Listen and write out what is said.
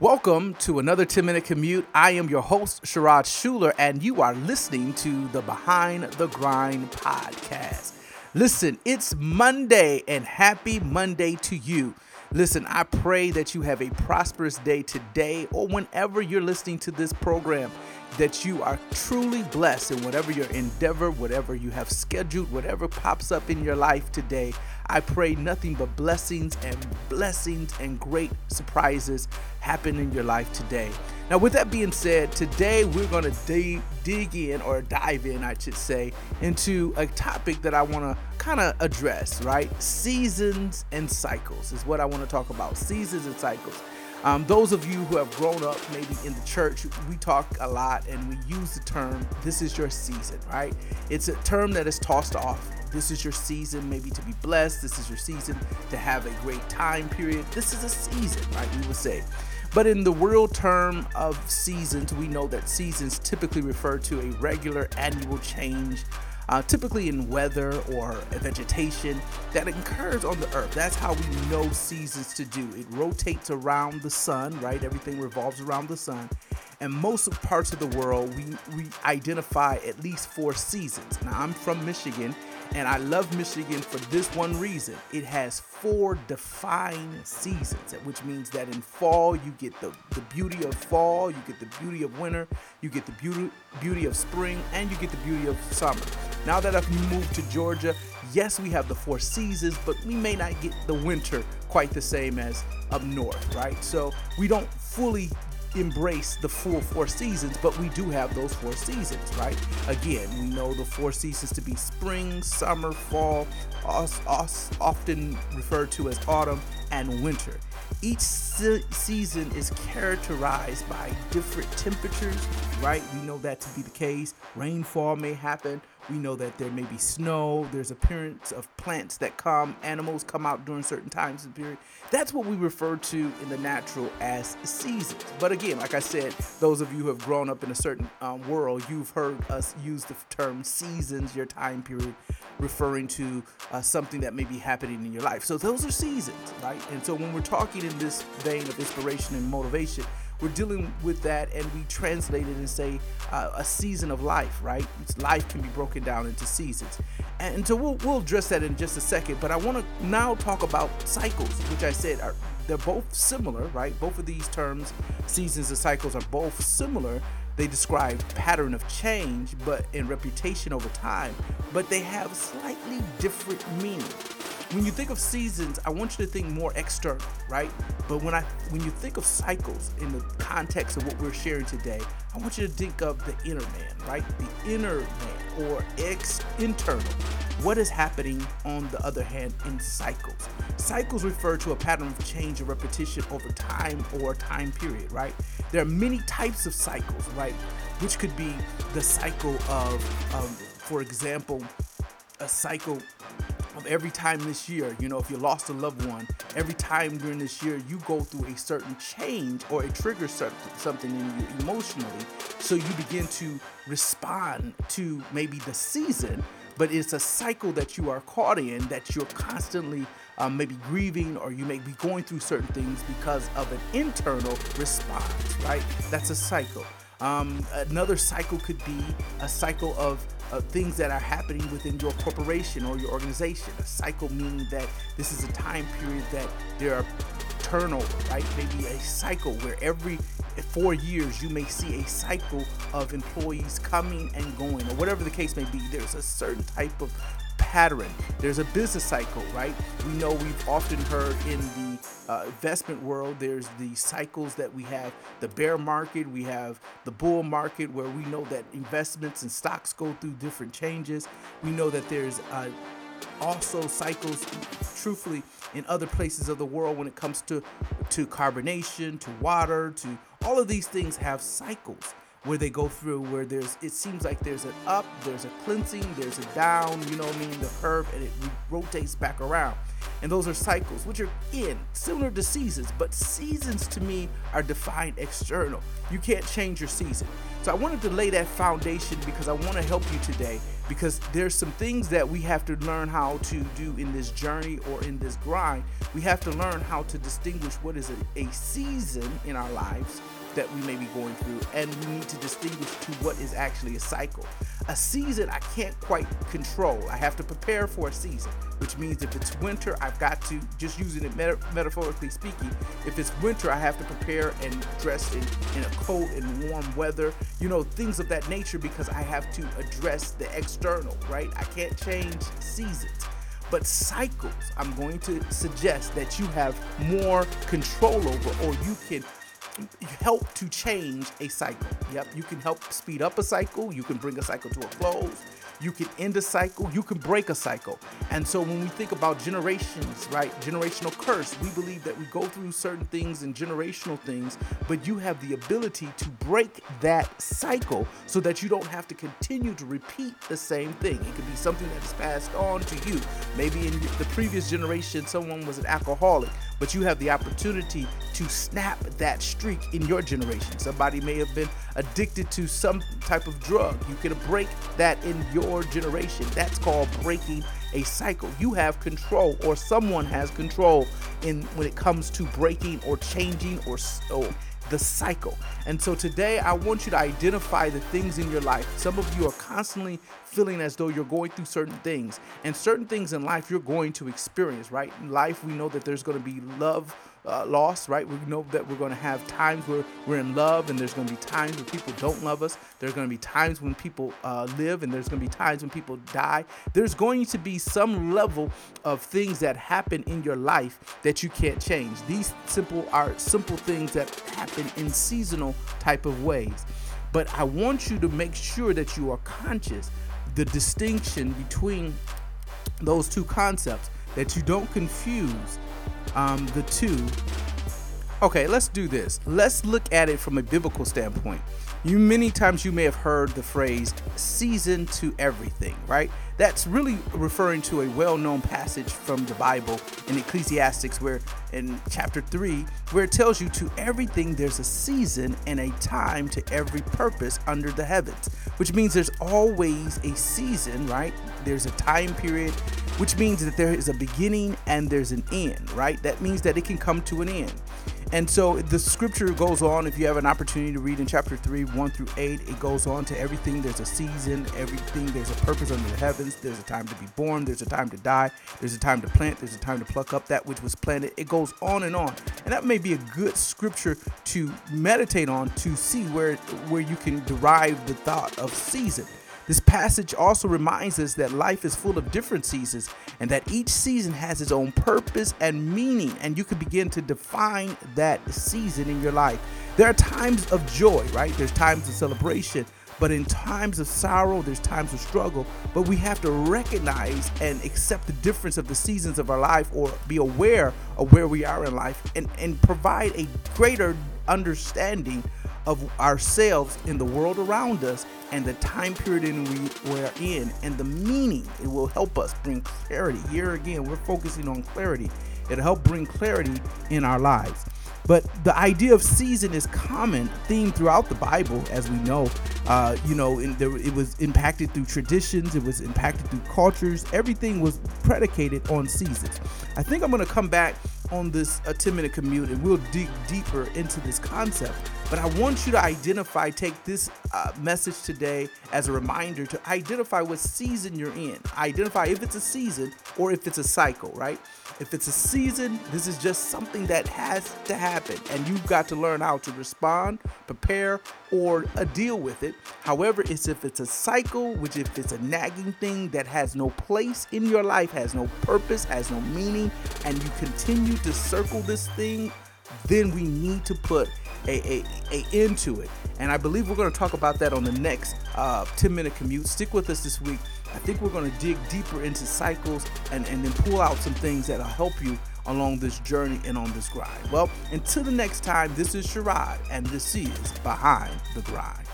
Welcome to another 10 minute commute. I am your host, Sherrod Schuler, and you are listening to the Behind the Grind podcast. Listen, it's Monday, and happy Monday to you. Listen, I pray that you have a prosperous day today or whenever you're listening to this program, that you are truly blessed in whatever your endeavor, whatever you have scheduled, whatever pops up in your life today. I pray nothing but blessings and blessings and great surprises happen in your life today. Now, with that being said, today we're going to dig, dig in or dive in, I should say, into a topic that I want to kind of address, right? Seasons and cycles is what I want to talk about. Seasons and cycles. Um, those of you who have grown up maybe in the church, we talk a lot and we use the term, this is your season, right? It's a term that is tossed off. This is your season, maybe to be blessed. This is your season to have a great time period. This is a season, right? We would say. But in the real term of seasons, we know that seasons typically refer to a regular annual change uh, typically in weather or vegetation that occurs on the earth. That's how we know seasons to do. It rotates around the sun, right? Everything revolves around the sun. And most parts of the world, we, we identify at least four seasons. Now, I'm from Michigan, and I love Michigan for this one reason. It has four defined seasons, which means that in fall you get the, the beauty of fall, you get the beauty of winter, you get the beauty beauty of spring, and you get the beauty of summer. Now that I've moved to Georgia, yes, we have the four seasons, but we may not get the winter quite the same as up north, right? So we don't fully embrace the full four seasons, but we do have those four seasons, right? Again, we know the four seasons to be spring, summer, fall, often referred to as autumn, and winter. Each se- season is characterized by different temperatures, right? We know that to be the case. Rainfall may happen. We know that there may be snow. There's appearance of plants that come, animals come out during certain times of period. That's what we refer to in the natural as seasons. But again, like I said, those of you who have grown up in a certain um, world, you've heard us use the term seasons, your time period, referring to uh, something that may be happening in your life. So those are seasons, right? And so when we're talking in this vein of inspiration and motivation, we're dealing with that and we translate it and say uh, a season of life, right? It's, life can be broken down into seasons. And so we'll, we'll address that in just a second, but I want to now talk about cycles, which I said are they're both similar, right? Both of these terms, seasons and cycles, are both similar. They describe pattern of change, but in reputation over time, but they have slightly different meaning when you think of seasons, I want you to think more external, right? But when I when you think of cycles in the context of what we're sharing today, I want you to think of the inner man, right? The inner man or ex internal. What is happening on the other hand in cycles? Cycles refer to a pattern of change or repetition over time or time period, right? There are many types of cycles, right? Which could be the cycle of, um, for example, a cycle of every time this year, you know, if you lost a loved one, every time during this year you go through a certain change or it triggers something in you emotionally, so you begin to respond to maybe the season, but it's a cycle that you are caught in that you're constantly um, maybe grieving or you may be going through certain things because of an internal response, right? That's a cycle. Um, another cycle could be a cycle of uh, things that are happening within your corporation or your organization. A cycle meaning that this is a time period that there are turnover, right? Maybe a cycle where every four years you may see a cycle of employees coming and going, or whatever the case may be. There's a certain type of pattern. There's a business cycle, right? We know we've often heard in the uh, investment world, there's the cycles that we have the bear market, we have the bull market, where we know that investments and stocks go through different changes. We know that there's uh, also cycles, truthfully, in other places of the world when it comes to to carbonation, to water, to all of these things have cycles where they go through where there's it seems like there's an up, there's a cleansing, there's a down, you know what I mean, the curve and it rotates back around. And those are cycles, which are in similar to seasons, but seasons to me are defined external. You can't change your season. So I wanted to lay that foundation because I want to help you today because there's some things that we have to learn how to do in this journey or in this grind. We have to learn how to distinguish what is a, a season in our lives that we may be going through, and we need to distinguish to what is actually a cycle. A season I can't quite control. I have to prepare for a season, which means if it's winter, I've got to, just using it meta- metaphorically speaking, if it's winter, I have to prepare and dress in, in a coat and warm weather, you know, things of that nature because I have to address the external, right? I can't change seasons. But cycles, I'm going to suggest that you have more control over, or you can help to change a cycle. Yep, you can help speed up a cycle, you can bring a cycle to a close, you can end a cycle, you can break a cycle. And so when we think about generations, right, generational curse, we believe that we go through certain things and generational things, but you have the ability to break that cycle so that you don't have to continue to repeat the same thing. It could be something that's passed on to you. Maybe in the previous generation, someone was an alcoholic, but you have the opportunity to snap that streak in your generation. Somebody may have been addicted to some type of drug. You can break that in your generation. That's called breaking a cycle. You have control, or someone has control in when it comes to breaking or changing or, or the cycle. And so today I want you to identify the things in your life. Some of you are constantly feeling as though you're going through certain things, and certain things in life you're going to experience, right? In life, we know that there's going to be love uh, loss, right? We know that we're going to have times where we're in love, and there's going to be times where people don't love us. There's going to be times when people uh, live, and there's going to be times when people die. There's going to be some level of things that happen in your life that you can't change. These simple are simple things that happen in seasonal type of ways. But I want you to make sure that you are conscious the distinction between those two concepts that you don't confuse um, the two. Okay, let's do this. Let's look at it from a biblical standpoint. You many times you may have heard the phrase season to everything, right? That's really referring to a well-known passage from the Bible in Ecclesiastics where in chapter 3 where it tells you to everything there's a season and a time to every purpose under the heavens, which means there's always a season, right? There's a time period, which means that there is a beginning and there's an end, right? That means that it can come to an end. And so the scripture goes on. If you have an opportunity to read in chapter 3, 1 through 8, it goes on to everything. There's a season, everything. There's a purpose under the heavens. There's a time to be born. There's a time to die. There's a time to plant. There's a time to pluck up that which was planted. It goes on and on. And that may be a good scripture to meditate on to see where, where you can derive the thought of season. This passage also reminds us that life is full of different seasons and that each season has its own purpose and meaning, and you can begin to define that season in your life. There are times of joy, right? There's times of celebration, but in times of sorrow, there's times of struggle. But we have to recognize and accept the difference of the seasons of our life or be aware of where we are in life and, and provide a greater understanding of ourselves in the world around us and the time period in we we're in and the meaning it will help us bring clarity here again we're focusing on clarity it'll help bring clarity in our lives but the idea of season is common theme throughout the Bible, as we know. Uh, you know, there, it was impacted through traditions, it was impacted through cultures. Everything was predicated on seasons. I think I'm going to come back on this a 10 minute commute and we'll dig deeper into this concept. But I want you to identify, take this uh, message today as a reminder to identify what season you're in. Identify if it's a season or if it's a cycle, right? If it's a season, this is just something that has to happen, and you've got to learn how to respond, prepare, or uh, deal with it. However, it's if it's a cycle, which if it's a nagging thing that has no place in your life, has no purpose, has no meaning, and you continue to circle this thing, then we need to put a, a, a end to it. And I believe we're going to talk about that on the next uh, 10 minute commute. Stick with us this week. I think we're going to dig deeper into cycles and, and then pull out some things that'll help you along this journey and on this grind. Well, until the next time, this is Sherrod, and this is Behind the Grind.